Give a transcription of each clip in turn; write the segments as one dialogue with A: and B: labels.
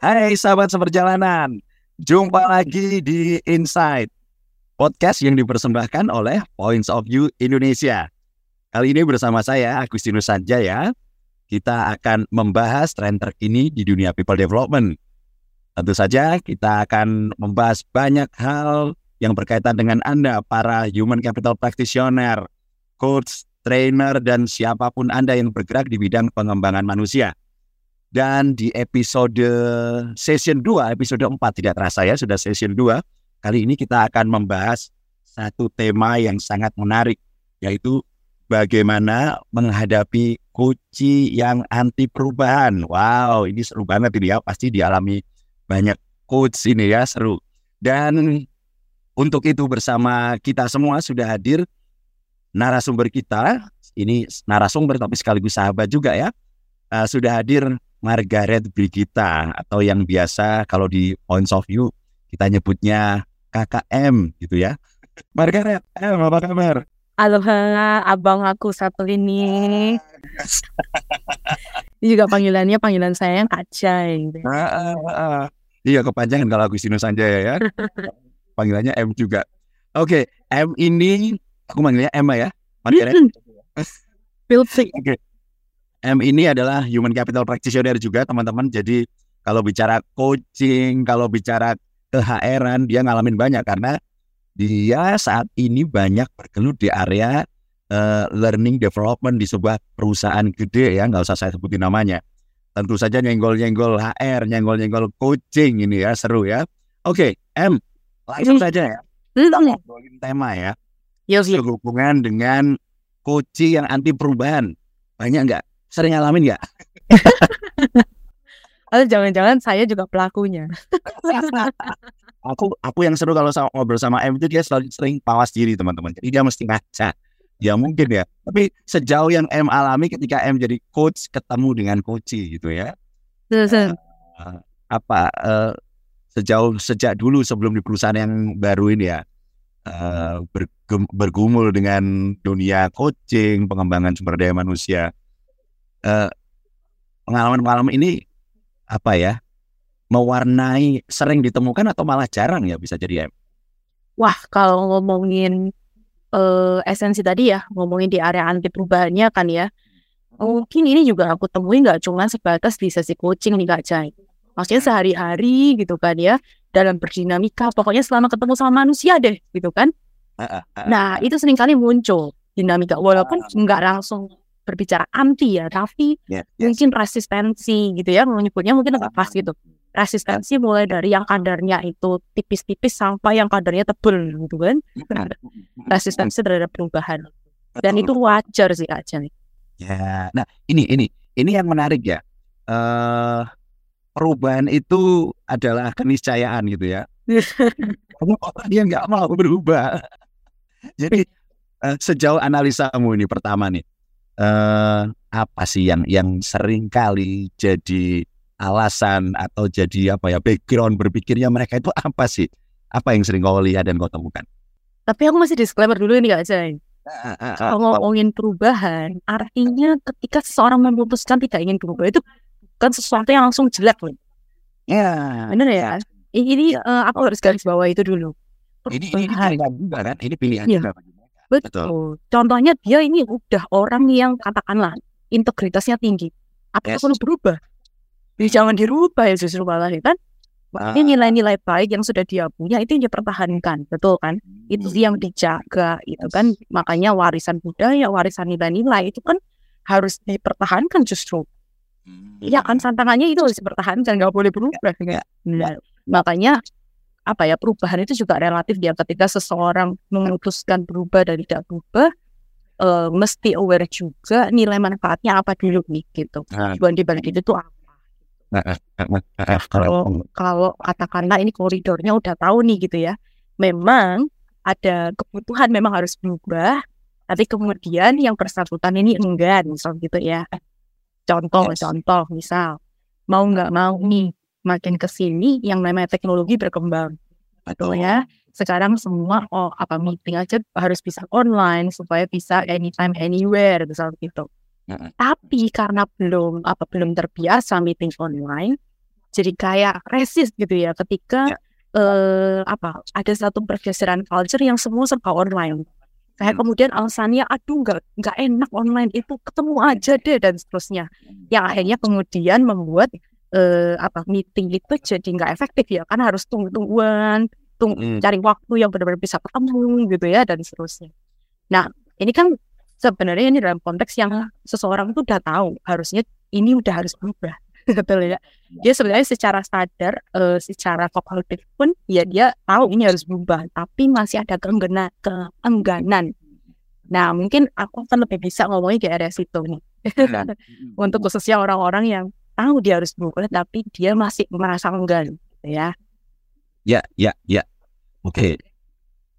A: Hai sahabat seperjalanan, jumpa lagi di Insight, podcast yang dipersembahkan oleh Points of View Indonesia. Kali ini bersama saya Agustinus Sanjaya, kita akan membahas tren terkini di dunia people development. Tentu saja kita akan membahas banyak hal yang berkaitan dengan Anda, para human capital practitioner, coach, trainer, dan siapa pun Anda yang bergerak di bidang pengembangan manusia. Dan di episode session 2, episode 4 tidak terasa ya, sudah session 2. Kali ini kita akan membahas satu tema yang sangat menarik, yaitu bagaimana menghadapi kunci yang anti perubahan. Wow, ini seru banget ini ya, pasti dialami banyak coach ini ya, seru. Dan untuk itu bersama kita semua sudah hadir narasumber kita, ini narasumber tapi sekaligus sahabat juga ya, uh, sudah hadir Margaret Brigita atau yang biasa kalau di Points of View kita nyebutnya KKM gitu ya. Margaret, M apa kabar?
B: Halo, abang aku satu ini. ini juga panggilannya panggilan saya yang Kacai.
A: Ah, ah, ah. Iya kepanjangan kalau Agustinus Sanjaya ya. Panggilannya M juga. Oke, okay, M ini aku manggilnya M ya. Margaret.
B: Oke.
A: Okay. M ini adalah human capital practitioner juga teman-teman. Jadi kalau bicara coaching, kalau bicara keHR-an dia ngalamin banyak karena dia saat ini banyak bergelut di area uh, learning development di sebuah perusahaan gede ya, nggak usah saya sebutin namanya. Tentu saja nyenggol-nyenggol HR, nyenggol-nyenggol coaching ini ya, seru ya. Oke, okay, M, langsung saja ya. Kita ngobrolin tema ya.
B: Yes,
A: Sehubungan dengan coaching yang anti perubahan. Banyak nggak sering ngalamin nggak?
B: Atau jangan-jangan saya juga pelakunya.
A: aku aku yang seru kalau sama, ngobrol sama M itu dia selalu sering pawas diri teman-teman. Jadi dia mesti ngaca. Ya mungkin ya. Tapi sejauh yang M alami ketika M jadi coach ketemu dengan coach gitu ya. Uh, apa uh, sejauh sejak dulu sebelum di perusahaan yang baru ini ya uh, bergumul dengan dunia coaching, pengembangan sumber daya manusia eh, pengalaman-pengalaman ini apa ya mewarnai sering ditemukan atau malah jarang ya bisa jadi M?
B: Wah kalau ngomongin uh, esensi tadi ya ngomongin di area anti perubahannya kan ya mungkin ini juga aku temui nggak cuma sebatas di sesi coaching nih Kak Jai. Maksudnya sehari-hari gitu kan ya dalam berdinamika pokoknya selama ketemu sama manusia deh gitu kan. Nah itu sering kali muncul dinamika walaupun nggak langsung berbicara anti ya, tapi yeah, yes. mungkin resistensi gitu ya, menyebutnya mungkin agak pas gitu. Resistensi mulai dari yang kadarnya itu tipis-tipis sampai yang kadarnya tebel gitu kan. Resistensi terhadap perubahan. Dan itu wajar sih aja nih.
A: Ya, nah ini ini ini yang menarik ya. Uh, perubahan itu adalah keniscayaan gitu ya. orang dia nggak mau berubah. Jadi uh, sejauh analisamu ini pertama nih, eh, apa sih yang yang sering kali jadi alasan atau jadi apa ya background berpikirnya mereka itu apa sih? Apa yang sering kau lihat dan kau temukan?
B: Tapi aku masih disclaimer dulu ini Kak Jai. Kalau ngomongin perubahan, artinya ketika seseorang memutuskan tidak ingin berubah itu kan sesuatu yang langsung jelek loh.
A: Ya.
B: Benar ya. Ini uh, aku harus garis bawah itu dulu.
A: Ini ini pilihan juga kan? Ini pilihan ya. juga
B: Betul. Betul. Contohnya dia ini udah orang yang katakanlah integritasnya tinggi. Apa yes. perlu berubah? Ya, jangan dirubah ya justru malah ya kan. Ah. Ini nilai-nilai baik yang sudah dia punya itu yang dipertahankan, betul kan? Hmm. Itu yang dijaga, itu kan makanya warisan budaya, warisan nilai-nilai itu kan harus dipertahankan justru. Iya kan tantangannya itu harus dipertahankan, nggak boleh berubah. Ya. Nah, makanya apa ya perubahan itu juga relatif dia ketika seseorang memutuskan berubah dari tidak berubah uh, mesti aware juga nilai manfaatnya apa dulu nih gitu. Tujuan di balik itu tuh apa? Kalau kalau katakanlah ini koridornya udah tahu nih gitu ya. Memang ada kebutuhan memang harus berubah tapi kemudian yang bersangkutan ini enggak misal gitu ya. Contoh yes. contoh misal mau nggak mau nih makin ke sini yang namanya teknologi berkembang. Betul ya. Sekarang semua oh apa meeting aja harus bisa online supaya bisa anytime anywhere gitu. Tapi karena belum apa belum terbiasa meeting online, jadi kayak resist gitu ya ketika
A: Ya.
B: eh apa ada satu pergeseran culture yang semua serba online. Kayak
A: Hmm.
B: kemudian alasannya aduh nggak nggak enak online itu ketemu aja deh dan seterusnya. Yang akhirnya kemudian membuat eh apa meeting itu jadi nggak efektif ya kan harus tunggu-tungguan, tung
A: Mm.
B: cari waktu yang benar-benar bisa ketemu gitu ya dan seterusnya. Nah, ini kan sebenarnya ini dalam konteks yang seseorang itu udah tahu harusnya ini udah harus berubah. Betul ya. Dia sebenarnya secara sadar, eh, secara kognitif pun ya dia tahu ini harus berubah, tapi masih ada keengganan, keengganan. Nah, mungkin aku akan lebih bisa ngomongin di area situ nih.
A: Nah,
B: Untuk khususnya orang-orang yang tahu dia harus berubah, tapi dia masih merasa enggan, gitu ya.
A: Ya, ya, ya. Oke.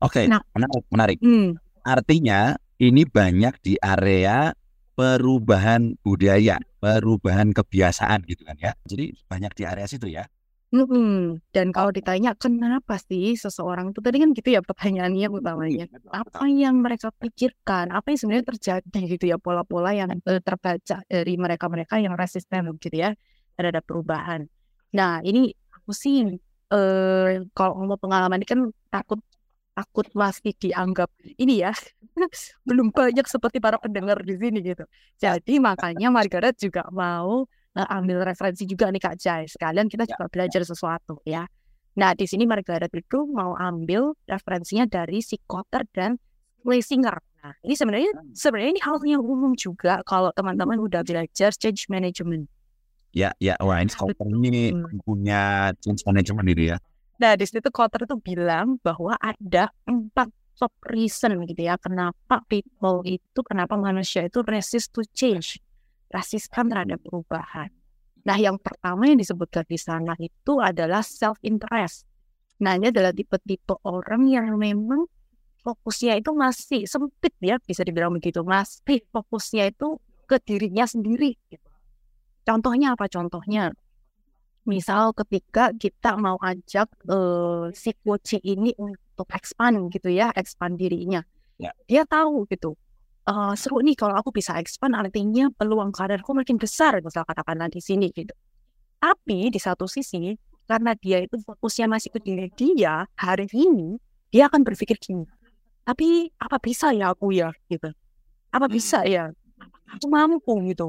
A: Oke,
B: Nah.
A: menarik, menarik.
B: Hmm,
A: Artinya ini banyak di area perubahan budaya, perubahan kebiasaan gitu kan ya. Jadi banyak di area situ ya.
B: Mm-mm. Dan kalau ditanya kenapa sih seseorang itu tadi kan gitu ya pertanyaannya utamanya. apa yang mereka pikirkan, apa yang sebenarnya terjadi gitu ya pola-pola yang eh, terbaca dari mereka-mereka yang resisten gitu ya terhadap perubahan. Nah ini aku sih eh kalau ngomong pengalaman ini kan takut takut masih dianggap ini ya belum banyak seperti para pendengar di sini gitu. Jadi makanya Margaret juga mau eh, ambil referensi juga nih Kak Jai. Sekalian kita juga belajar sesuatu ya. Nah, di sini Margaret itu mau ambil referensinya dari si Kotter dan Schlesinger. Nah, ini sebenarnya sebenarnya ini hal yang umum juga kalau teman-teman udah belajar change management.
A: Ya, ya. Wah, ini Scott ini
B: Hmm.
A: punya change management ini ya.
B: Nah, di situ Kotter itu bilang bahwa ada empat top reason gitu ya, kenapa people itu, kenapa manusia itu resist to change, resistan terhadap perubahan. Nah, yang pertama yang disebutkan di sana itu adalah self interest. Nah, ini adalah tipe-tipe orang yang memang fokusnya itu masih sempit ya, bisa dibilang begitu, masih fokusnya itu ke dirinya sendiri. Gitu. Contohnya apa? Contohnya misal ketika kita mau ajak eh, si coach ini untuk expand gitu ya, expand dirinya.
A: Ya.
B: Dia tahu gitu. Eh, seru nih kalau aku bisa expand artinya peluang karirku makin besar misal katakanlah di sini gitu. Tapi di satu sisi karena dia itu fokusnya masih ke diri dia hari ini dia akan berpikir gini. Tapi apa bisa ya aku ya gitu. Apa bisa ya? Aku mampu gitu.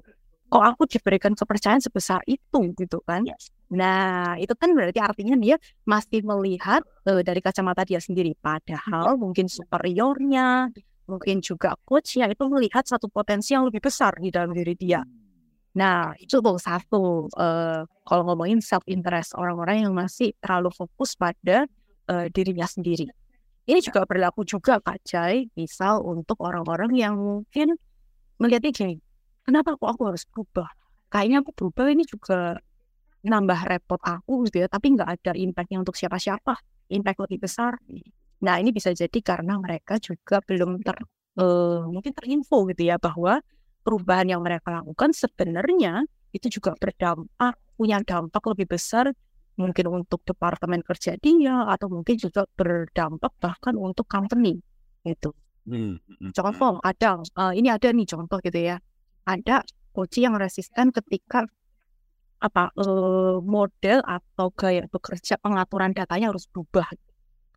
B: Kok aku diberikan kepercayaan sebesar itu gitu kan? Nah, itu kan berarti artinya dia masih melihat eh, dari kacamata dia sendiri. Padahal mungkin superiornya, mungkin juga coachnya itu melihat satu potensi yang lebih besar di dalam diri dia. Nah, itu tuh satu. eh, kalau ngomongin self interest, orang-orang yang masih terlalu fokus pada eh, dirinya sendiri. Ini juga berlaku juga Kak Jai, misal untuk orang-orang yang mungkin melihatnya gini, kenapa kok aku harus berubah? Kayaknya aku berubah ini juga nambah repot aku gitu ya, tapi nggak ada impactnya untuk siapa-siapa, impact lebih besar. Nah ini bisa jadi karena mereka juga belum ter eh, mungkin terinfo gitu ya bahwa perubahan yang mereka lakukan sebenarnya itu juga berdampak punya dampak lebih besar mungkin untuk departemen kerja dia atau mungkin juga berdampak bahkan untuk company gitu.
A: Hmm, hmm,
B: Contoh ada eh, ini ada nih contoh gitu ya. Ada coach yang resisten ketika apa eh, model atau gaya bekerja pengaturan datanya harus berubah.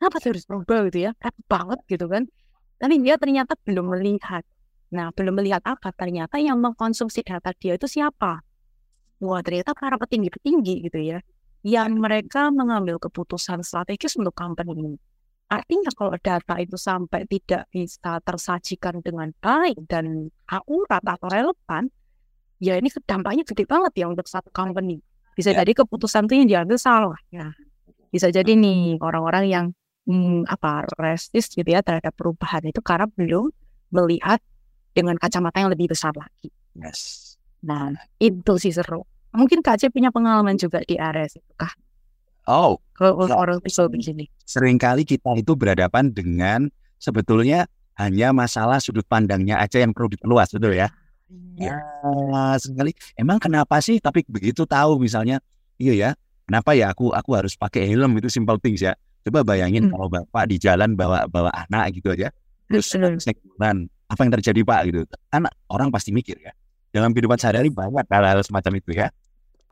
B: Kenapa sih harus berubah gitu ya? Repot banget gitu kan. Tapi dia ternyata belum melihat. Nah, belum melihat apa? Ternyata yang mengkonsumsi data dia itu siapa? Wah, ternyata para petinggi-petinggi gitu ya. Yang mereka mengambil keputusan strategis untuk company. Artinya kalau data itu sampai tidak bisa tersajikan dengan baik dan akurat atau relevan, ya ini dampaknya gede banget ya untuk satu company. Bisa
A: Ya.
B: jadi keputusan itu yang diambil salah. Ya. Bisa jadi nih orang-orang yang hmm, apa resist gitu ya terhadap perubahan itu karena belum melihat dengan kacamata yang lebih besar lagi.
A: Yes.
B: Nah, itu sih seru. Mungkin Kak Cip punya pengalaman juga di area situ kah?
A: Oh,
B: Kalau
A: Ya.
B: orang pisau begini.
A: sering kali kita itu berhadapan dengan sebetulnya hanya masalah sudut pandangnya aja yang perlu diperluas, betul ya? Ya, sekali. Emang kenapa sih? Tapi begitu tahu misalnya, iya ya, kenapa ya aku aku harus pakai helm itu simple things ya. Coba bayangin
B: Hmm.
A: kalau bapak di jalan bawa bawa anak gitu aja, terus jalan, apa yang terjadi pak gitu? Kan orang pasti mikir ya. Dalam kehidupan sehari-hari banyak hal-hal semacam itu ya.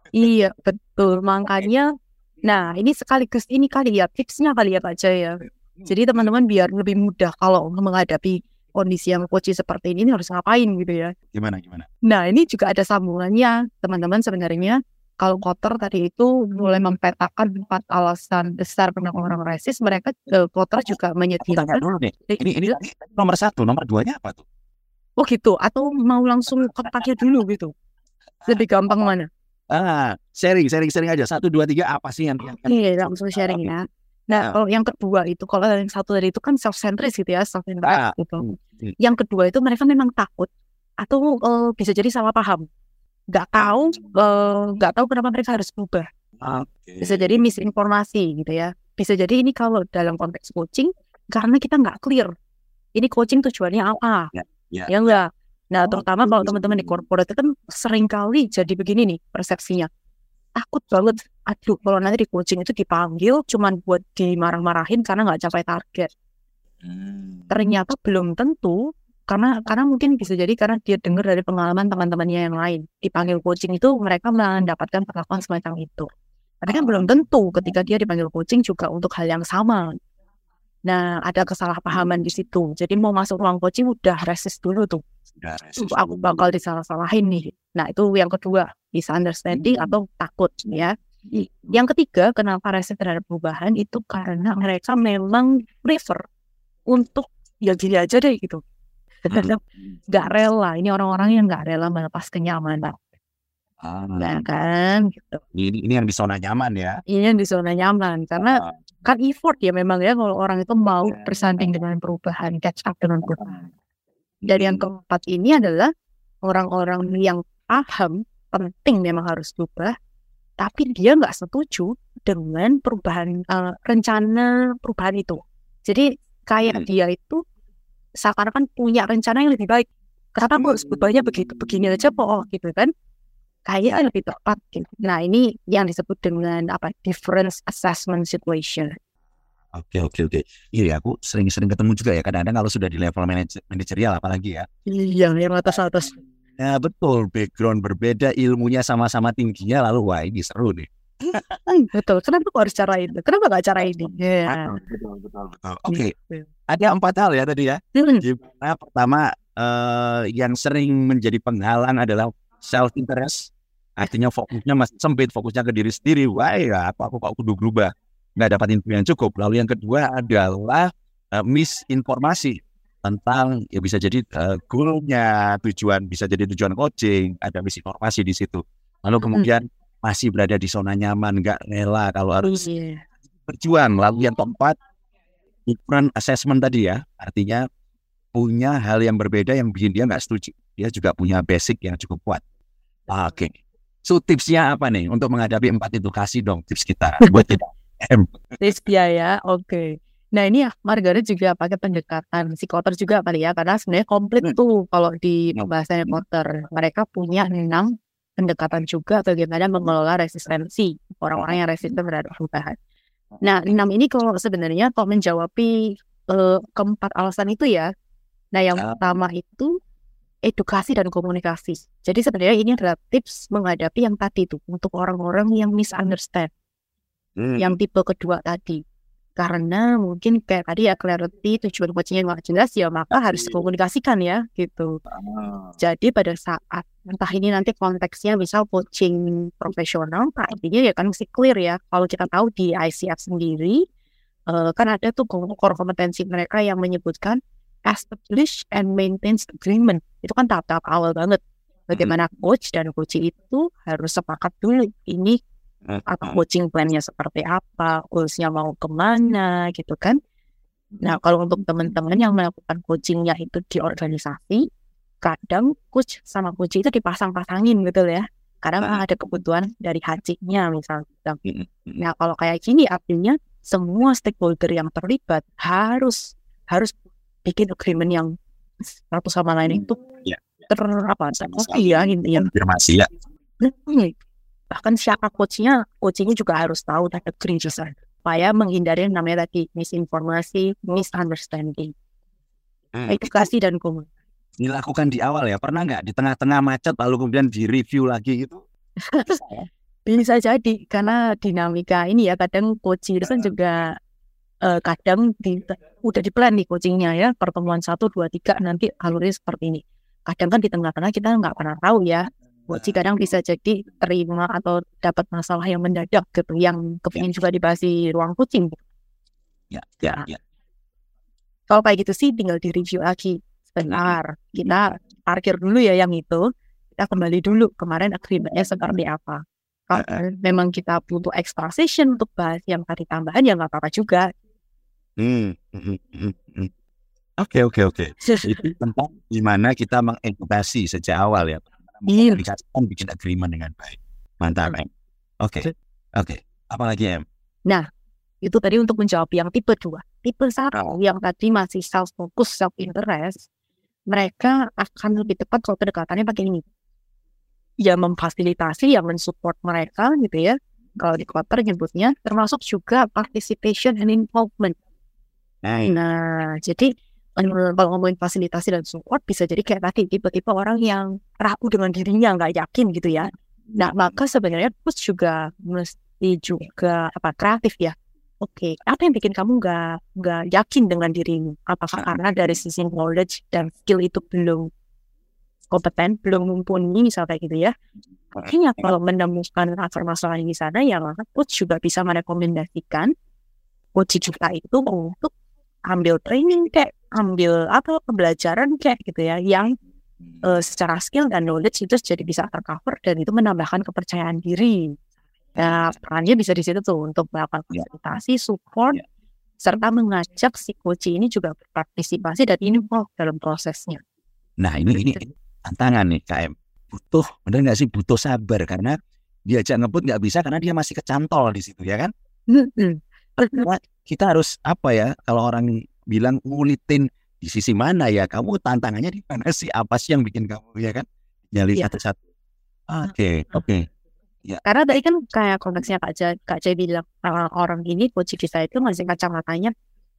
B: Iya, betul. Makanya, nah ini sekaligus ini kali ya tipsnya kali ya Pak Jaya. ya. Jadi teman-teman biar lebih mudah kalau menghadapi kondisi yang coachy seperti ini, ini harus ngapain gitu ya.
A: Gimana gimana?
B: Nah ini juga ada sambungannya teman-teman sebenarnya kalau Kotter tadi itu mulai mempetakan empat alasan besar kenapa orang resis, mereka uh, Kotter juga
A: Tanya
B: menyediakan.
A: dulu nih.
B: Eh,
A: Ini ini nomor satu, nomor duanya apa tuh?
B: Oh gitu, atau mau langsung ke empatnya dulu gitu? Lebih gampang mana?
A: Ah, sharing, sharing, sharing aja. Satu, dua, tiga apa sih yang
B: Oke, langsung sharing ya. Nah,
A: Ah.
B: kalau yang kedua itu, kalau yang satu tadi itu kan self-centris gitu ya, self-centered
A: Ah.
B: gitu.
A: Hmm.
B: Yang kedua itu mereka memang takut atau eh, bisa jadi salah paham, nggak tahu, eh, nggak tahu kenapa mereka harus berubah.
A: Oke.
B: Bisa jadi misinformasi gitu ya. Bisa jadi ini kalau dalam konteks coaching karena kita nggak clear. Ini coaching tujuannya apa?
A: Ya, ya.
B: Ya enggak. Nah,
A: Oh,
B: terutama kalau teman-teman di corporate itu kan sering kali jadi begini nih persepsinya. Takut banget. Aduh, kalau nanti di coaching itu dipanggil cuman buat dimarah-marahin karena nggak capai target.
A: Hmm.
B: Ternyata belum tentu karena karena mungkin bisa jadi karena dia dengar dari pengalaman teman-temannya yang lain dipanggil coaching itu mereka mendapatkan perlakuan semacam itu. Tapi kan belum tentu ketika dia dipanggil coaching juga untuk hal yang sama. Nah, ada kesalahpahaman di situ. Jadi mau masuk ruang coaching udah resist dulu tuh. "Uh, aku bakal disalah-salahin nih. Nah, itu yang kedua, misunderstanding atau takut ya. Yang ketiga, kenapa resist terhadap perubahan itu karena mereka memang prefer untuk ya gini aja deh gitu. Gak rela, ini orang-orang yang gak rela melepas kenyamanan.
A: Ah,
B: Nah, kan gitu.
A: ini ini yang di zona nyaman ya.
B: Ini yang di zona nyaman karena
A: Ah,
B: kan effort ya memang ya kalau orang itu mau
A: Ya.
B: bersanding dengan perubahan, catch up dengan perubahan. Dan yang keempat ini adalah orang-orang yang paham penting memang harus berubah, tapi dia nggak setuju dengan perubahan eh, rencana perubahan itu. Jadi kayak
A: Hmm.
B: dia itu seakan-akan punya rencana yang lebih baik. Kenapa kok harus berubahnya begitu begini aja kok oh, gitu kan? Kayaknya lebih tepat. Gitu. Nah ini yang disebut dengan apa? Difference assessment situation.
A: Oke oke oke. Iya aku sering-sering ketemu juga ya kadang-kadang kalau sudah di level manajer manajerial apalagi ya.
B: Iya, yang atas-atas.
A: Ya betul, background berbeda, ilmunya sama-sama tingginya lalu wah ini seru nih.
B: Hmm, betul. Kenapa kok harus cara itu? Kenapa nggak cara ini? Ya.
A: Ah, betul betul betul. Oke,
B: Gitu.
A: ada empat hal ya tadi ya.
B: Hmm,
A: Gimana pertama eh, yang sering menjadi penghalang adalah self interest. Artinya fokusnya masih sempit, fokusnya ke diri sendiri. Wah, ya aku aku kok kudu berubah. Nggak dapat info yang cukup. Lalu yang kedua adalah eh, misinformasi tentang ya bisa jadi eh, goalnya, tujuan bisa jadi tujuan coaching, ada misinformasi di situ. Lalu kemudian masih berada di zona nyaman, nggak rela kalau harus
B: Iya.
A: berjuang. Lalu yang keempat, different assessment tadi ya, artinya punya hal yang berbeda yang bikin dia nggak setuju. Dia juga punya basic yang cukup kuat. Oke, so tipsnya apa nih untuk menghadapi empat itu? Kasih dong tips kita buat kita.
B: Tips dia ya, oke. Nah ini ya, Margaret juga pakai pendekatan psikoter juga kali ya, karena sebenarnya komplit
A: Hmm.
B: tuh kalau di
A: Hmm.
B: pembahasannya Potter. Mereka punya enam pendekatan juga bagaimana mengelola resistensi orang-orang yang resisten terhadap perubahan. Nah enam ini kalau sebenarnya kalau menjawabi eh, keempat alasan itu ya, nah yang
A: Ah.
B: pertama itu edukasi dan komunikasi. Jadi sebenarnya ini adalah tips menghadapi yang tadi tuh untuk orang-orang yang misunderstand
A: Hmm.
B: yang tipe kedua tadi. Karena mungkin kayak tadi ya clarity tujuan coachingnya nggak jelas ya maka harus dikomunikasikan ya gitu.
A: Ah,
B: Jadi pada saat entah ini nanti konteksnya misal coaching profesional, nah intinya ya kan mesti clear ya. Kalau kita tahu di ICF sendiri eh, kan ada tuh core kompetensi mereka yang menyebutkan establish and maintain agreement. Itu kan tahap-tahap awal banget. Bagaimana coach dan coaching itu harus sepakat dulu ini apa coaching plan-nya seperti apa, goals-nya mau ke mana gitu kan. Nah kalau untuk teman-teman yang melakukan coachingnya itu di organisasi, kadang coach sama coach itu dipasang-pasangin gitu ya. Kadang
A: Ah.
B: ada kebutuhan dari hajinya misalnya.
A: Mm, mm,
B: Nah kalau kayak gini artinya semua stakeholder yang terlibat harus harus bikin agreement yang satu sama lain itu
A: Ya,
B: ter apa teroki ya intinya.
A: Konfirmasi ya.
B: Hmm. Bahkan siapa coachnya, coachingnya juga harus tahu di sana. supaya menghindari yang namanya tadi misinformasi, misunderstanding,
A: Hmm.
B: edukasi dan komunikasi.
A: Dilakukan di awal ya. Pernah nggak di tengah-tengah macet lalu kemudian di review lagi gitu? Bisa ya?
B: Bisa jadi karena dinamika ini ya kadang coach itu kan juga eh, kadang di, udah di plan nih coachingnya ya pertemuan satu dua tiga nanti alurnya seperti ini. Kadang kan di tengah-tengah kita nggak pernah tahu ya. Coach kadang bisa jadi terima atau dapat masalah yang mendadak gitu yang kepingin juga dibahas di ruang coaching.
A: Ya, ya, ya.
B: Kalau kayak gitu sih tinggal di review lagi sebentar. Kita parkir dulu ya yang itu. Kita kembali dulu kemarin agreementnya seperti apa. Kalau memang kita butuh extra session untuk bahas yang tadi tambahan ya nggak apa-apa juga.
A: Hmm, hmm, hmm, hmm. Oke, oke, oke. Itu tentang gimana kita mengedukasi sejak awal ya.
B: Iya.
A: Mengkomunikasikan bikin agreement dengan baik. Mantap, Em. Oke, oke. Apalagi, Em?
B: itu tadi untuk menjawab yang tipe dua. Tipe satu yang tadi masih self focus, self interest, mereka akan lebih tepat kalau pendekatannya pakai ini. Ya memfasilitasi, ya mensupport mereka gitu ya. Kalau di quarter nyebutnya, termasuk juga participation and involvement.
A: Nah,
B: Nah, jadi kalau ngomongin fasilitasi dan support bisa jadi kayak tadi tipe-tipe orang yang ragu dengan dirinya, nggak yakin gitu ya. Nah, maka sebenarnya coach juga mesti juga apa kreatif ya. Oke, apa yang bikin kamu nggak nggak yakin dengan dirimu? Apakah karena dari sisi knowledge dan skill itu belum kompeten, belum mumpuni, misal kayak gitu ya? Makanya kalau menemukan permasalahan di sana, ya maka coach juga bisa merekomendasikan coach juga itu untuk ambil training kayak ambil apa pembelajaran kayak gitu ya yang eh, secara skill dan knowledge itu jadi bisa tercover dan itu menambahkan kepercayaan diri. Ya, perannya bisa di situ tuh untuk melakukan
A: Ya.
B: konsultasi, support,
A: Ya.
B: serta mengajak si coach ini juga berpartisipasi dan involved dalam prosesnya.
A: Nah, ini ini tantangan nih, KM. Butuh, bener nggak sih? Butuh sabar karena diajak ngebut nggak bisa karena dia masih kecantol di situ ya kan? Kita harus apa ya? Kalau orang bilang ngulitin di sisi mana ya? Kamu tantangannya di mana sih? Apa sih yang bikin kamu ya kan? Nyali
B: Iya.
A: satu-satu. Oke, oke.
B: Karena tadi kan kayak konteksnya Kak Jai, Kak Jai bilang orang, ini coach kita itu masih kacamatanya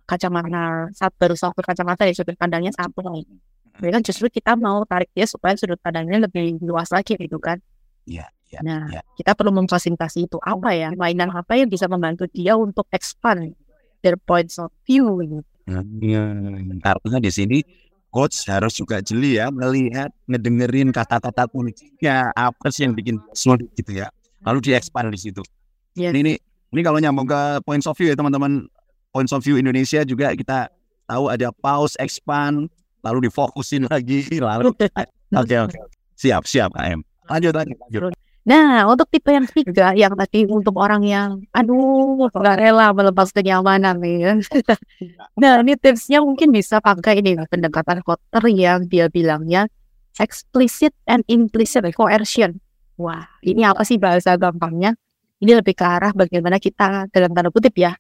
B: kacamata saat baru satu kacamata ya sudut pandangnya satu. Jadi kan justru kita mau tarik dia supaya sudut pandangnya lebih luas lagi gitu kan.
A: Iya, iya.
B: Nah,
A: ya.
B: kita perlu memfasilitasi itu apa ya mainan apa yang bisa membantu dia untuk expand their points of view gitu.
A: Hmm, Karena di sini coach harus juga jeli ya melihat ngedengerin kata-kata kuncinya apa sih yang bikin sulit gitu ya. Lalu diekspand di situ.
B: Yes.
A: Ini, ini ini kalau nyambung ke points of view ya teman-teman. Points of view Indonesia juga kita tahu ada pause, expand, lalu difokusin lagi, lalu oke oke siap siap AM. Lanjut lanjut lanjut.
B: Nah, untuk tipe yang ketiga, yang tadi untuk orang yang, aduh, nggak rela melepas kenyamanan nih ya. nah, ini tipsnya mungkin bisa pakai ini pendekatan Kotter yang dia bilangnya explicit and implicit coercion. Wah, ini apa sih bahasa gampangnya? Ini lebih ke arah bagaimana kita dalam tanda kutip ya,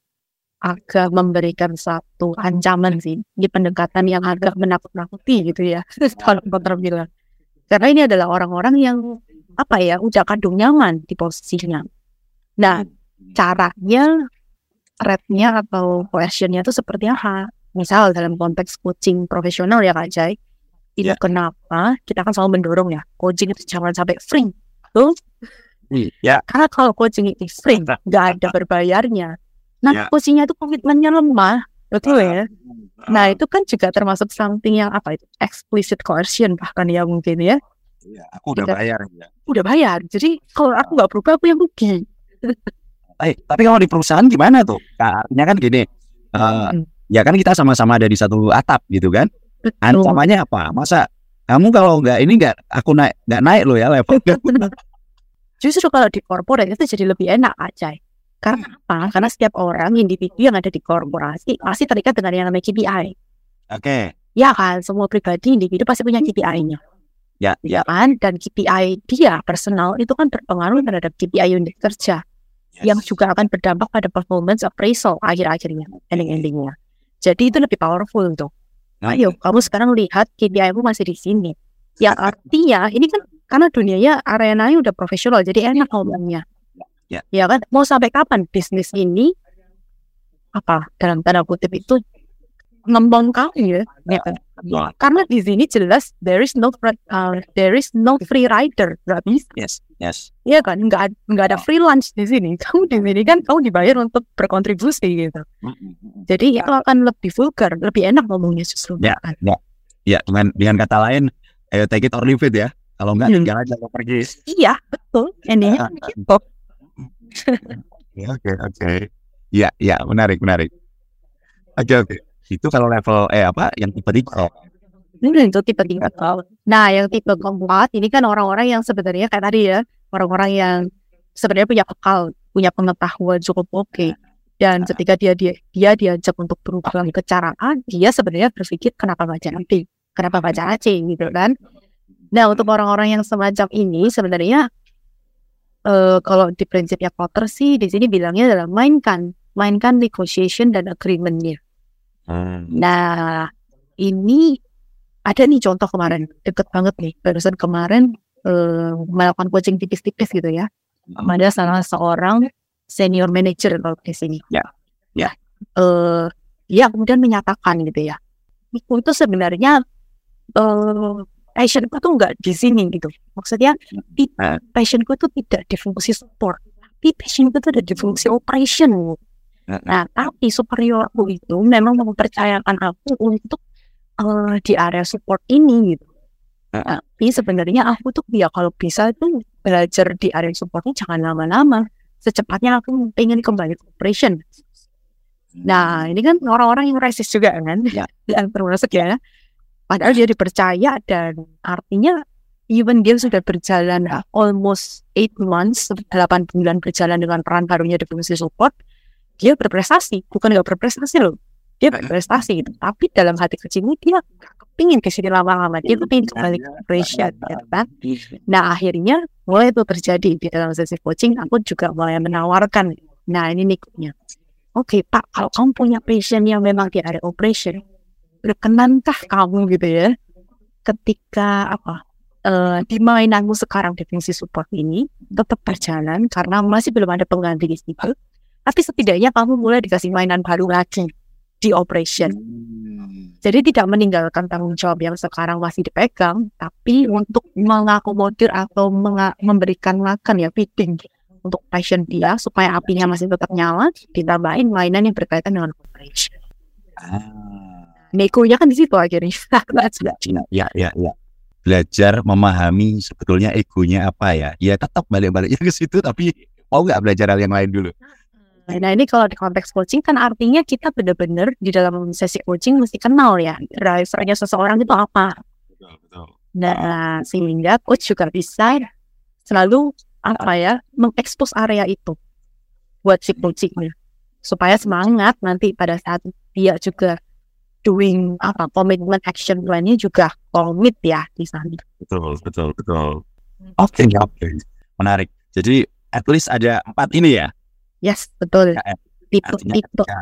B: agak memberikan satu ancaman sih. Ini pendekatan yang agak menakut-nakuti gitu ya, kalau Kotter bilang. Karena ini adalah orang-orang yang apa ya udah kadung nyaman di posisinya. Nah, caranya rate-nya atau coercionnya itu seperti apa? Misal dalam konteks coaching profesional ya Kak Jai, itu
A: Ya.
B: kenapa kita kan selalu mendorong ya coaching itu jangan sampai free. Tuh,
A: Ya,
B: karena kalau coaching itu free, nggak ada berbayarnya. Nah,
A: Ya.
B: coachingnya itu komitmennya lemah, betul ya? Nah, itu kan juga termasuk something yang apa itu? Explicit coercion bahkan ya mungkin ya.
A: Ya, aku udah
B: Kita-
A: bayar ya.
B: Udah bayar. Jadi kalau aku nggak berubah, aku yang rugi.
A: Eh, tapi kalau di perusahaan gimana tuh? Artinya kan gini, eh,
B: Hmm.
A: ya kan kita sama-sama ada di satu atap gitu kan?
B: Betul.
A: Ancamannya apa? Masa kamu kalau nggak ini nggak aku naik nggak naik lo ya level
B: Justru kalau di korporat itu jadi lebih enak aja. Karena apa? Karena setiap orang individu yang ada di korporasi pasti terikat dengan yang namanya KPI.
A: Oke,
B: Ya kan, semua pribadi individu pasti punya KPI-nya.
A: Ya
B: Ya
A: ya.
B: kan? Dan KPI dia personal itu kan berpengaruh terhadap KPI unit kerja yang juga akan berdampak pada performance appraisal akhir-akhirnya, ending-endingnya. Jadi itu lebih powerful tuh.
A: Nah,
B: Ayo, kamu sekarang lihat KPI-mu masih di sini. Ya artinya ini kan karena dunianya arenanya udah profesional, jadi enak ngomongnya.
A: Ya.
B: Ya kan, mau sampai kapan bisnis ini apa dalam tanda kutip itu ngembang kali ya? Ya kan?
A: Betul.
B: Karena di sini jelas there is no uh, there is no free rider, nggak bisa.
A: Yes, yes.
B: Iya kan, nggak nggak ada free lunch di sini. Kamu di sini kan kamu dibayar untuk berkontribusi gitu. Jadi itu akan lebih vulgar, lebih enak ngomongnya justru.
A: Ya,
B: kan.
A: Ya, dengan dengan kata lain, ayo take it or leave it ya. Kalau enggak,
B: Hmm.
A: tinggal aja pergi.
B: Iya, betul. Ini
A: Ah, ah.
B: gitu.
A: Ya, Oke, oke. Iya, iya, menarik, menarik. Oke, oke. Itu kalau level eh apa yang tipe tiga.
B: Ini itu tipe tiga. Nah, yang tipe keempat ini kan orang-orang yang sebenarnya kayak tadi ya, orang-orang yang sebenarnya punya akal, punya pengetahuan cukup oke. Dan ketika dia dia dia diajak untuk berubah ke cara A, dia sebenarnya berpikir kenapa baca B, kenapa baca C gitu kan. Nah, untuk orang-orang yang semacam ini sebenarnya eh kalau di prinsipnya Potter sih di sini bilangnya adalah mainkan, mainkan negotiation dan agreement-nya.
A: Hmm.
B: Nah, ini ada nih contoh kemarin, deket banget nih, barusan kemarin eh, melakukan coaching tipis-tipis gitu ya. Ada salah seorang senior manager kalau di sini.
A: Ya, ya.
B: Eh, dia kemudian menyatakan gitu ya, aku itu sebenarnya eh passionku tuh nggak di sini gitu. Maksudnya,
A: Eh.
B: passionku itu tidak di fungsi support, tapi passionku itu ada di fungsi operation. Nah, tapi superior aku itu memang mempercayakan aku untuk eh, di area support ini gitu.
A: Heeh.
B: Tapi sebenarnya aku tuh ya kalau bisa itu belajar di area supportnya jangan lama-lama. Secepatnya aku pengen kembali ke operation. Nah, ini kan orang-orang yang resist juga kan,
A: Ya.
B: yang termasuk ya. Padahal dia dipercaya dan artinya even dia sudah berjalan almost 8 months, 8 bulan berjalan dengan peran barunya di fungsi support, dia berprestasi, bukan nggak berprestasi loh. Dia berprestasi gitu. Tapi dalam hati kecilnya dia nggak kepingin ke sini lama-lama. Dia kepingin kembali ke operation gitu kan. Nah akhirnya mulai itu terjadi di dalam sesi coaching. Aku juga mulai menawarkan. Nah ini niknya. Oke Pak, kalau kamu punya passion yang memang di area operation, berkenankah kamu gitu ya, ketika apa eh, di mainanmu sekarang di fungsi support ini tetap berjalan karena masih belum ada pengganti di situ. Tapi setidaknya kamu mulai dikasih mainan baru lagi di operation. Jadi tidak meninggalkan tanggung jawab yang sekarang masih dipegang, tapi untuk mengakomodir atau menga- memberikan makan ya feeding untuk passion dia supaya apinya masih tetap nyala, ditambahin mainan yang berkaitan dengan operation.
A: Ah.
B: Negonya kan di situ akhirnya.
A: Ya, ya, ya. Belajar memahami sebetulnya egonya apa ya. Ya tetap balik-baliknya ke situ tapi mau nggak belajar hal yang lain dulu.
B: Nah ini kalau di konteks coaching kan artinya kita benar-benar di dalam sesi coaching mesti kenal ya drivernya seseorang itu apa.
A: Betul, betul.
B: Nah sehingga coach juga bisa selalu apa ya mengekspos area itu buat si coachingnya supaya semangat nanti pada saat dia juga doing apa commitment action plan-nya juga komit ya di sana.
A: Betul, betul, betul. Oke, oke. Menarik. Jadi at least ada empat ini ya.
B: Yes betul.
A: Ya,
B: Tipe tipe.
A: ketika,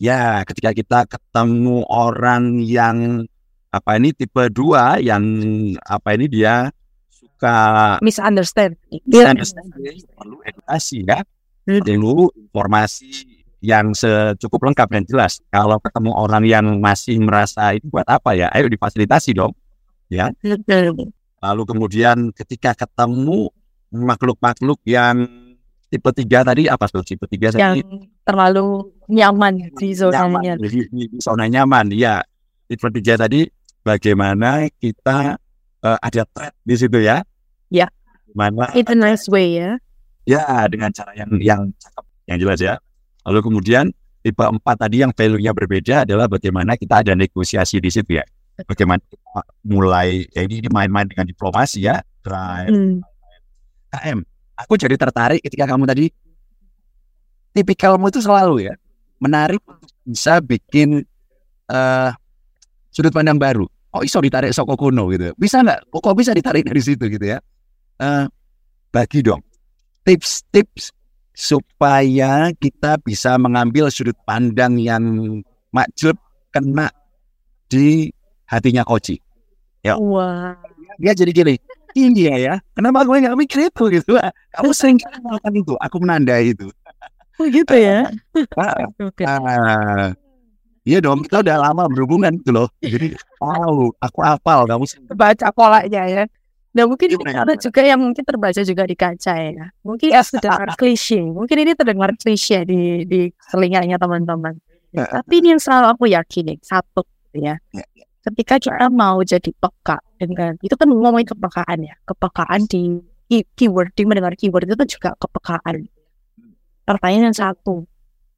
A: ya ketika kita ketemu orang yang apa ini tipe dua yang apa ini dia suka
B: misunderstand.
A: misunderstanding, perlu edukasi ya
B: Hmm.
A: perlu informasi yang secukup lengkap dan jelas kalau ketemu orang yang masih merasa itu buat apa ya ayo difasilitasi dong lalu kemudian ketika ketemu makhluk-makhluk yang tipe tiga tadi apa tuh? Tipe tiga
B: yang
A: tadi
B: terlalu nyaman di zonanya.
A: nyaman, di- di zona nyaman ya tipe tiga tadi bagaimana kita eh, ada threat di situ ya?
B: Ya.
A: mana
B: It's a nice way ya.
A: ya dengan cara yang yang cakep yang jelas ya. Lalu kemudian tipe empat tadi yang value-nya berbeda adalah bagaimana kita ada negosiasi di situ ya. Bagaimana kita mulai ya ini ini main-main dengan diplomasi ya. Drive.
B: Hmm.
A: KM aku jadi tertarik ketika kamu tadi tipikalmu itu selalu ya menarik bisa bikin eh sudut pandang baru. Oh iso ditarik soko kuno gitu? Bisa nggak? Kok kok bisa ditarik dari situ gitu ya? Eh bagi dong. Tips-tips supaya kita bisa mengambil sudut pandang yang makjub kena di hatinya Koji
B: Wah.
A: dia jadi gini iya ya kenapa gue nggak mikir itu gitu kamu sering melakukan itu aku menandai itu
B: Oh gitu ya.
A: Ah,
B: Oke.
A: ah, Iya dong, kita udah lama berhubungan gitu loh. Jadi tahu, aku hafal kamu.
B: baca polanya ya. Nah mungkin ini ada juga yang mungkin terbaca juga di kaca ya. Mungkin ya terdengar klise. Mungkin ini terdengar klise di di telinganya teman-teman.
A: Ya.
B: Tapi ini yang selalu aku yakini satu ya.
A: Ya,
B: Ketika kita mau jadi peka dengan itu kan ngomongin kepekaan ya. Kepekaan di key- keyword di mendengar keyword itu kan juga kepekaan. Pertanyaan yang satu,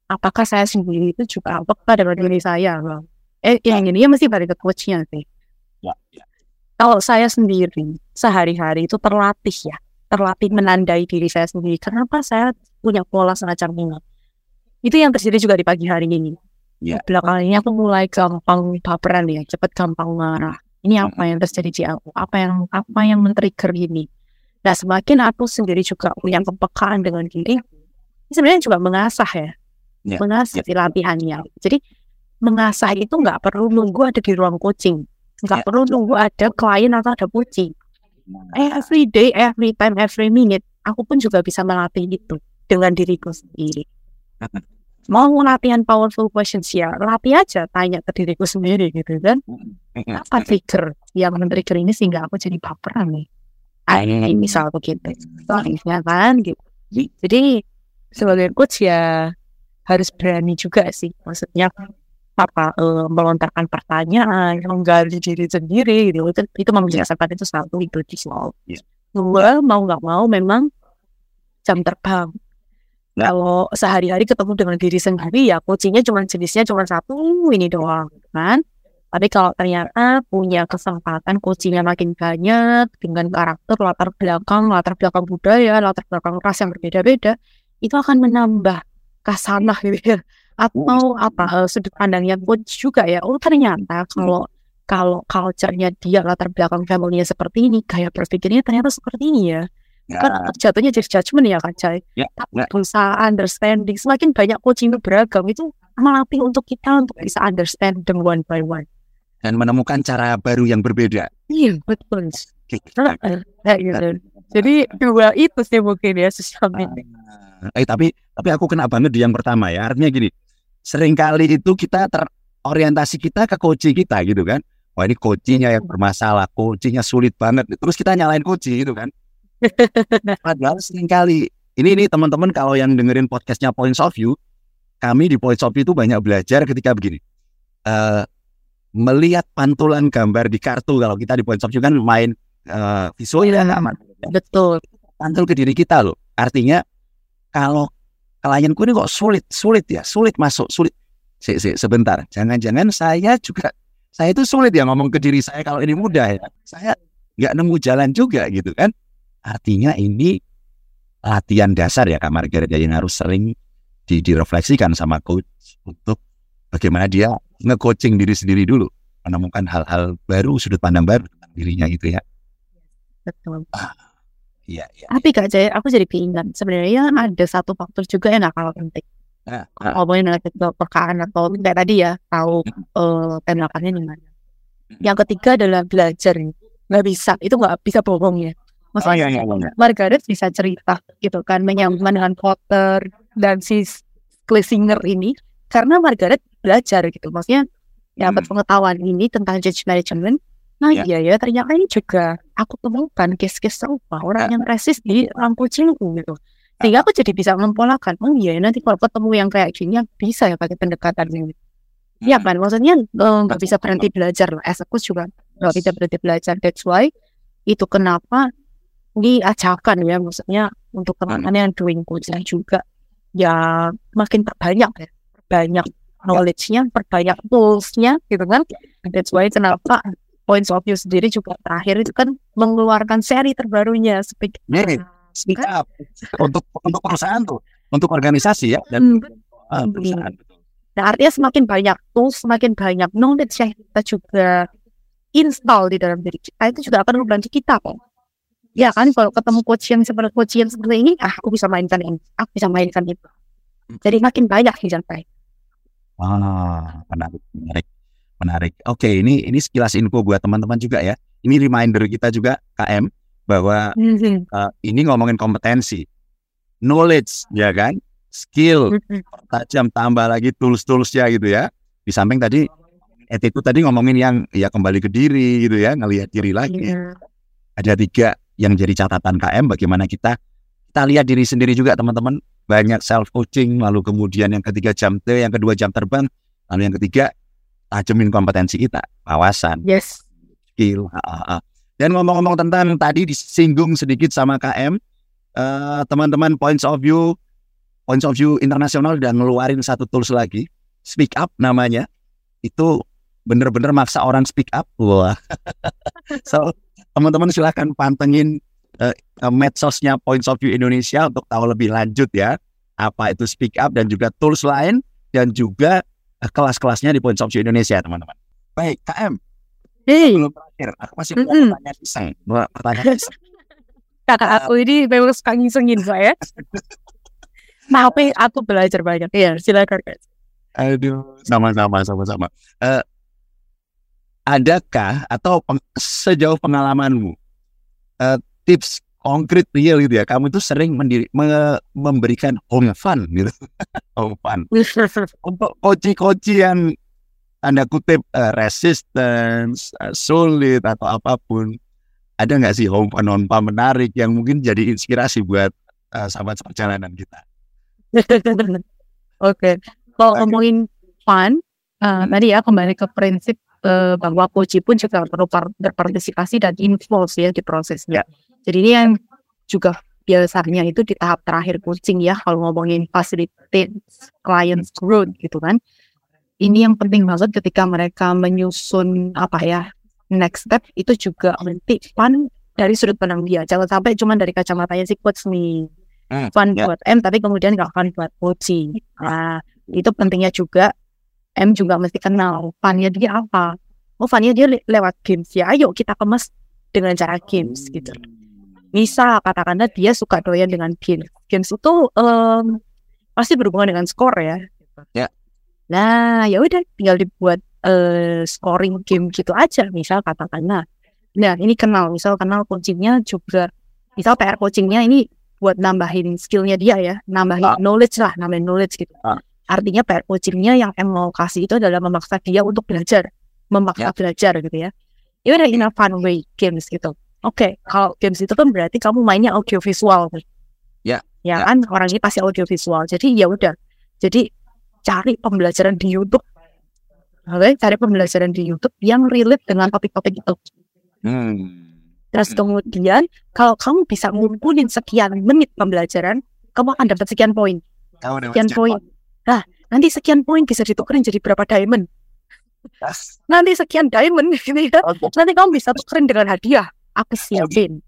B: apakah saya sendiri itu juga peka dengan diri saya? Bang? Eh yang ini ya mesti balik ke coachnya sih
A: Ya, ya.
B: kalau saya sendiri sehari-hari itu terlatih ya, terlatih menandai diri saya sendiri. Kenapa saya punya pola semacam ini? Itu yang terjadi juga di pagi hari ini.
A: Ya.
B: Belakangan ini aku mulai gampang baperan ya, cepat gampang marah. Ini apa yang terjadi di aku? Apa yang apa yang men-trigger ini? Nah, semakin aku sendiri juga punya kepekaan dengan diri, ini sebenarnya juga mengasah ya,
A: Ya,
B: mengasah di latihannya. Jadi mengasah itu nggak perlu nunggu ada di ruang coaching, nggak
A: Ya.
B: perlu nunggu ada klien atau ada coaching. Every day, every time, every minute, aku pun juga bisa melatih itu dengan diriku sendiri. Mau latihan powerful questions ya, latih aja, tanya ke diriku sendiri gitu kan. Apa trigger yang men-trigger ini sehingga aku jadi baperan nih? Ah, ini misal begitu. Soalnya kan gitu. Jadi sebagai coach ya harus berani juga sih. Maksudnya apa eh, melontarkan pertanyaan, menggali diri sendiri gitu. Itu, itu membiasakan itu satu itu di soal.
A: Iya.
B: Dua mau nggak mau memang jam terbang.
A: Ya.
B: Kalau sehari-hari ketemu dengan diri sendiri ya coachingnya cuma jenisnya cuma satu ini doang kan. Tapi kalau ternyata punya kesempatan coachingnya makin banyak dengan karakter latar belakang, latar belakang budaya, latar belakang ras yang berbeda-beda, itu akan menambah kasanah gitu ya. Atau apa eh, sudut pandangnya coach juga ya. Oh ternyata kalau kalau culture-nya dia latar belakang family-nya seperti ini, gaya berpikirnya ternyata seperti ini ya. Kan jatuhnya jadi judgment ya kan Cai.
A: Ya,
B: Tapi
A: ya.
B: berusaha understanding. Semakin banyak coaching itu beragam itu melatih untuk kita untuk bisa understand them one by one.
A: Dan menemukan cara baru yang berbeda.
B: Iya betul. Gitu. Jadi dua itu sih mungkin ya sosial media.
A: Eh tapi tapi aku kena banget di yang pertama ya. Artinya gini, sering kali itu kita terorientasi kita ke coaching kita gitu kan. Wah ini coachingnya yang bermasalah, coachingnya sulit banget. Terus kita nyalain coaching gitu kan. Padahal sering kali ini ini teman-teman kalau yang dengerin podcastnya Points of View, kami di Points of View itu banyak belajar ketika begini. eh melihat pantulan gambar di kartu kalau kita di Points of View kan main eh visual ya aman
B: Betul.
A: pantul ke diri kita loh. Artinya kalau klienku ini kok sulit, sulit ya, sulit masuk, sulit. Se se sebentar, jangan-jangan saya juga saya itu sulit ya ngomong ke diri saya kalau ini mudah ya. Saya nggak nemu jalan juga gitu kan. Artinya ini latihan dasar ya Kak Margaret ya, yang harus sering di, direfleksikan sama coach untuk bagaimana dia nge-coaching diri sendiri dulu, menemukan hal-hal baru, sudut pandang baru tentang dirinya gitu ya.
B: Betul.
A: Iya, iya.
B: Tapi Kak Jaya, aku jadi keingat sebenarnya ada satu faktor juga yang gak kalah penting.
A: Nah, nah,
B: Ngomongin dengan kepekaan atau kayak tadi ya, tahu eh tembakannya di mana. Yang ketiga adalah belajar. Nggak bisa, itu nggak bisa bohong ya.
A: Oh iya, iya, iya.
B: Margaret bisa cerita gitu kan, menyambungkan dengan Potter dan si Schlesinger ini karena Margaret belajar gitu. Maksudnya dapat
A: Hmm.
B: pengetahuan ini tentang judge management. Nah
A: Ya.
B: iya ya ternyata ini juga aku temukan case-case serupa orang yang resist di orang kucingku gitu. Sehingga aku jadi bisa mempolakan, oh iya nanti kalau ketemu yang kayak gini aku bisa ya pakai pendekatan ini. Iya kan, maksudnya eh, nggak bisa berhenti belajar lah. As a coach juga nggak bisa berhenti belajar. That's why itu kenapa diajarkan ya, maksudnya untuk teman-teman yang doing coaching juga ya makin perbanyak ya, perbanyak knowledge-nya, perbanyak tools-nya gitu kan. That's why kenapa Points of View sendiri juga terakhir itu kan mengeluarkan seri terbarunya Speak
A: Nih, speak up untuk untuk perusahaan tuh, untuk organisasi ya dan
B: Hmm,
A: ah, perusahaan.
B: Nah, artinya semakin banyak tools, semakin banyak knowledge yang kita juga install di dalam diri kita, itu juga akan membantu kita kok. Ya kan, kalau ketemu coach yang seperti coach yang seperti ini, ah, aku bisa mainkan ini, aku bisa mainkan itu. Jadi makin banyak nih sampai.
A: Ah, menarik, menarik, menarik. Oke, ini ini sekilas info buat teman-teman juga ya. Ini reminder kita juga KM bahwa eh, ini ngomongin kompetensi, knowledge, ya kan, skill,
B: Mhm.
A: tajam tambah lagi tools-toolsnya gitu ya. Di samping tadi attitude tadi ngomongin yang ya kembali ke diri gitu ya, ngelihat diri lagi.
B: Iya.
A: Ada tiga yang jadi catatan KM bagaimana kita kita lihat diri sendiri juga teman-teman. Banyak self coaching, lalu kemudian yang ketiga jam T, yang kedua jam terbang, lalu yang ketiga tajemin kompetensi kita, wawasan,
B: Yes.
A: skill. ha, ha, ha. Dan ngomong-ngomong tentang tadi disinggung sedikit sama KM, eh, teman-teman points of view, points of view internasional udah ngeluarin satu tools lagi, speak up namanya. Itu bener-bener maksa orang speak up. Wah. so teman-teman silahkan pantengin eh, medsosnya Points of View Indonesia untuk tahu lebih lanjut ya apa itu speak up dan juga tools lain dan juga eh, kelas-kelasnya di Points of View Indonesia teman-teman. Baik, KM
B: Hey,
A: belum terakhir. Aku masih punya
B: Mm-mm.
A: pertanyaan iseng. Pertanyaan iseng.
B: kakak aku ini memang suka ngisengin saya. Tapi aku belajar banyak. Iya, silakan.
A: Aduh, sama-sama, sama-sama. Eh, adakah atau peng- sejauh pengalamanmu eh, tips konkret real gitu ya? Kamu itu sering mendiri, me- memberikan home fun gitu, home fun untuk koci-koci yang tanda kutip eh, resistance, eh, sulit atau apa pun. Ada nggak sih home fun home fun menarik yang mungkin jadi inspirasi buat eh, sahabat perjalanan kita?
B: Oke, kalau ngomongin fun, uh,
A: Hmm.
B: tadi ya kembali ke prinsip uh, bahwa coach pun juga perlu par- berpartisipasi dan involve ya di prosesnya. Jadi ini yang juga biasanya itu di tahap terakhir coaching ya kalau ngomongin facilitate clients growth gitu kan. Ini yang penting banget ketika mereka menyusun apa ya next step itu juga nanti fun dari sudut pandang dia. Jangan sampai cuma dari kacamatanya si coach nih
A: Hmm,
B: fun
A: ya.
B: buat M tapi kemudian nggak fun buat coaching. Nah itu pentingnya juga M juga mesti kenal funnya dia apa. Oh funnya dia le- lewat games ya. Ayo kita kemas dengan cara games gitu. Misal katakanlah dia suka doyan dengan games. Games itu em, pasti berhubungan dengan skor ya.
A: Ya.
B: Nah ya udah tinggal dibuat eh, scoring game gitu aja. Misal katakanlah. Nah ini kenal. Misal kenal coachingnya juga. Misal PR coachingnya ini buat nambahin skillnya dia ya, nambahin
A: Ah.
B: knowledge lah, nambahin knowledge gitu.
A: Ah.
B: Artinya PR coachingnya yang em mau kasih itu adalah memaksa dia untuk belajar, memaksa
A: Ya.
B: belajar gitu ya. Ya udah in a fun way games gitu. Oke, kalau games itu kan berarti kamu mainnya audio visual.
A: Ya.
B: Ya
A: Ya.
B: kan orang ini pasti audio visual. Jadi ya udah. Jadi cari pembelajaran di YouTube. Oke, cari pembelajaran di YouTube yang relate dengan topik-topik itu.
A: Hmm.
B: Terus
A: Hmm.
B: kemudian kalau kamu bisa ngumpulin sekian menit pembelajaran, kamu akan dapat sekian poin. Sekian poin. Nah, nanti sekian poin bisa ditukerin jadi berapa diamond.
A: podcast?
B: Nanti sekian diamond gitu ya. Nanti kamu bisa tukerin dengan hadiah. Aku siapin.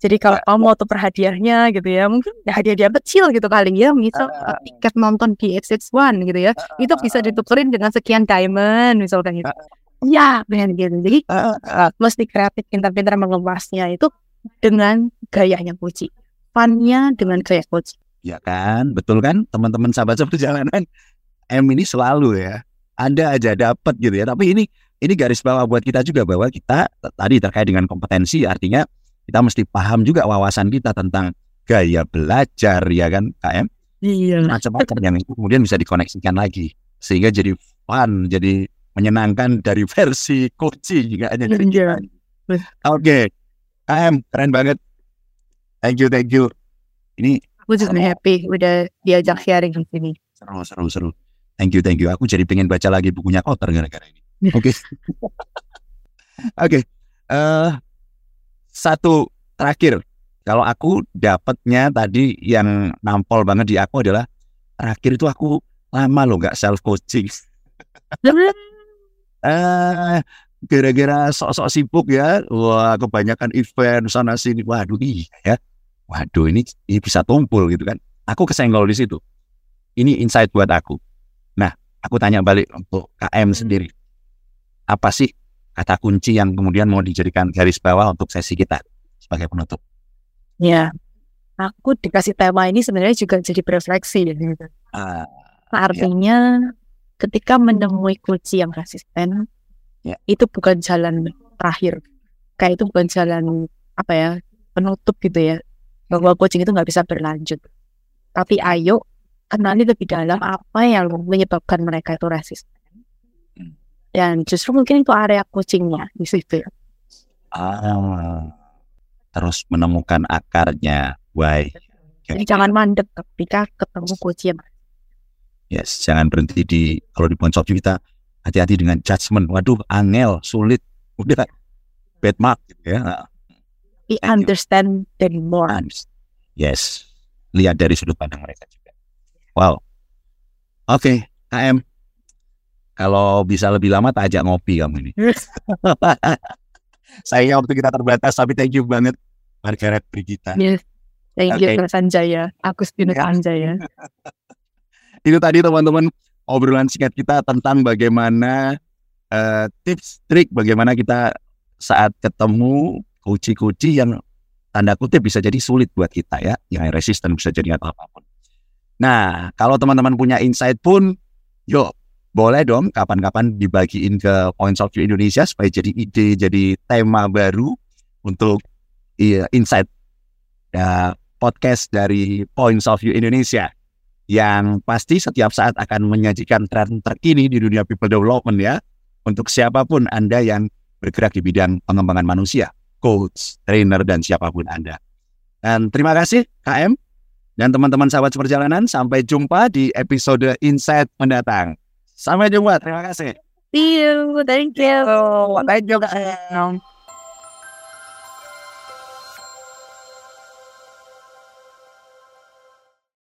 B: Jadi kalau kamu mau tuker hadiahnya gitu ya, mungkin ya hadiah-hadiah kecil gitu kali ya, misal
A: Ah.
B: tiket nonton di XX1 gitu ya, itu bisa ditukerin dengan sekian diamond misalkan gitu. Ya, benar gitu. Jadi
A: Ah, ah,
B: mesti kreatif pintar-pintar mengemasnya itu dengan gayanya Puji. Funnya dengan gaya Puji.
A: Ya kan, betul kan, teman-teman sahabat perjalanan. M ini selalu ya, ada aja dapat gitu ya. Tapi ini ini garis bawah buat kita juga bahwa kita tadi terkait dengan kompetensi, artinya kita mesti paham juga wawasan kita tentang gaya belajar ya kan, KM
B: Iya.
A: macam-macam yang itu kemudian bisa dikoneksikan lagi sehingga jadi fun, jadi menyenangkan dari versi coaching juga hanya dari
B: Iya.
A: Oke, KM keren banget. Thank you, thank you. Ini
B: Aku juga happy udah diajak sharing di sini.
A: seru, seru, seru. Thank you, thank you. Aku jadi pengen baca lagi bukunya Kotor gara-gara ini. Oke. Oke. eh satu terakhir. Kalau aku dapatnya tadi yang nampol banget di aku adalah terakhir itu aku lama loh nggak self coaching. Eh, gara-gara sok-sok sibuk ya, wah kebanyakan event sana sini, waduh iya ya, waduh ini, ini bisa tumpul gitu kan. Aku kesenggol di situ. Ini insight buat aku. Nah, aku tanya balik untuk KM sendiri, apa sih kata kunci yang kemudian mau dijadikan garis bawah untuk sesi kita sebagai penutup?
B: Ya. Aku dikasih tema ini sebenarnya juga jadi berefleksi ya. gitu.
A: Ah,
B: Artinya ketika menemui kunci yang resisten
A: Ya.
B: itu bukan jalan terakhir. Kayak itu bukan jalan apa ya penutup gitu ya. Bahwa coaching itu nggak bisa berlanjut. Tapi ayo kenali lebih dalam apa yang menyebabkan mereka itu resisten. dan justru mungkin itu area coachingnya di situ
A: Ah, terus menemukan akarnya. Why?
B: jadi jangan mandek ketika ketemu coach yang
A: Yes, jangan berhenti di kalau di ponsel kita hati-hati dengan judgement. Waduh, angel, sulit, udah bad mark gitu ya.
B: We understand them more
A: Yes, lihat dari sudut pandang mereka juga. Wow. Oke, KM. Kalau bisa lebih lama tak ajak ngopi kamu ini. Sayangnya waktu kita terbatas, tapi thank you banget Margaret Brigita.
B: yes thank you. Mas Sanjaya Agustinus
A: Ya.
B: Sanjaya
A: Itu tadi teman-teman obrolan singkat kita tentang bagaimana eh, tips trik bagaimana kita saat ketemu kunci-kunci yang tanda kutip bisa jadi sulit buat kita ya, yang resisten bisa jadi atau apa pun. Nah, kalau teman-teman punya insight pun, yuk boleh dong kapan-kapan dibagiin ke Points of View Indonesia supaya jadi ide, jadi tema baru untuk iya, insight ya, podcast dari Points of View Indonesia yang pasti setiap saat akan menyajikan tren terkini di dunia people development ya untuk siapa pun Anda yang bergerak di bidang pengembangan manusia, coach, trainer dan siapa pun Anda. Dan terima kasih KM dan teman-teman sahabat perjalanan sampai jumpa di episode Insight mendatang. Sampai jumpa, terima kasih.
B: see you thank you
A: Thank you KM.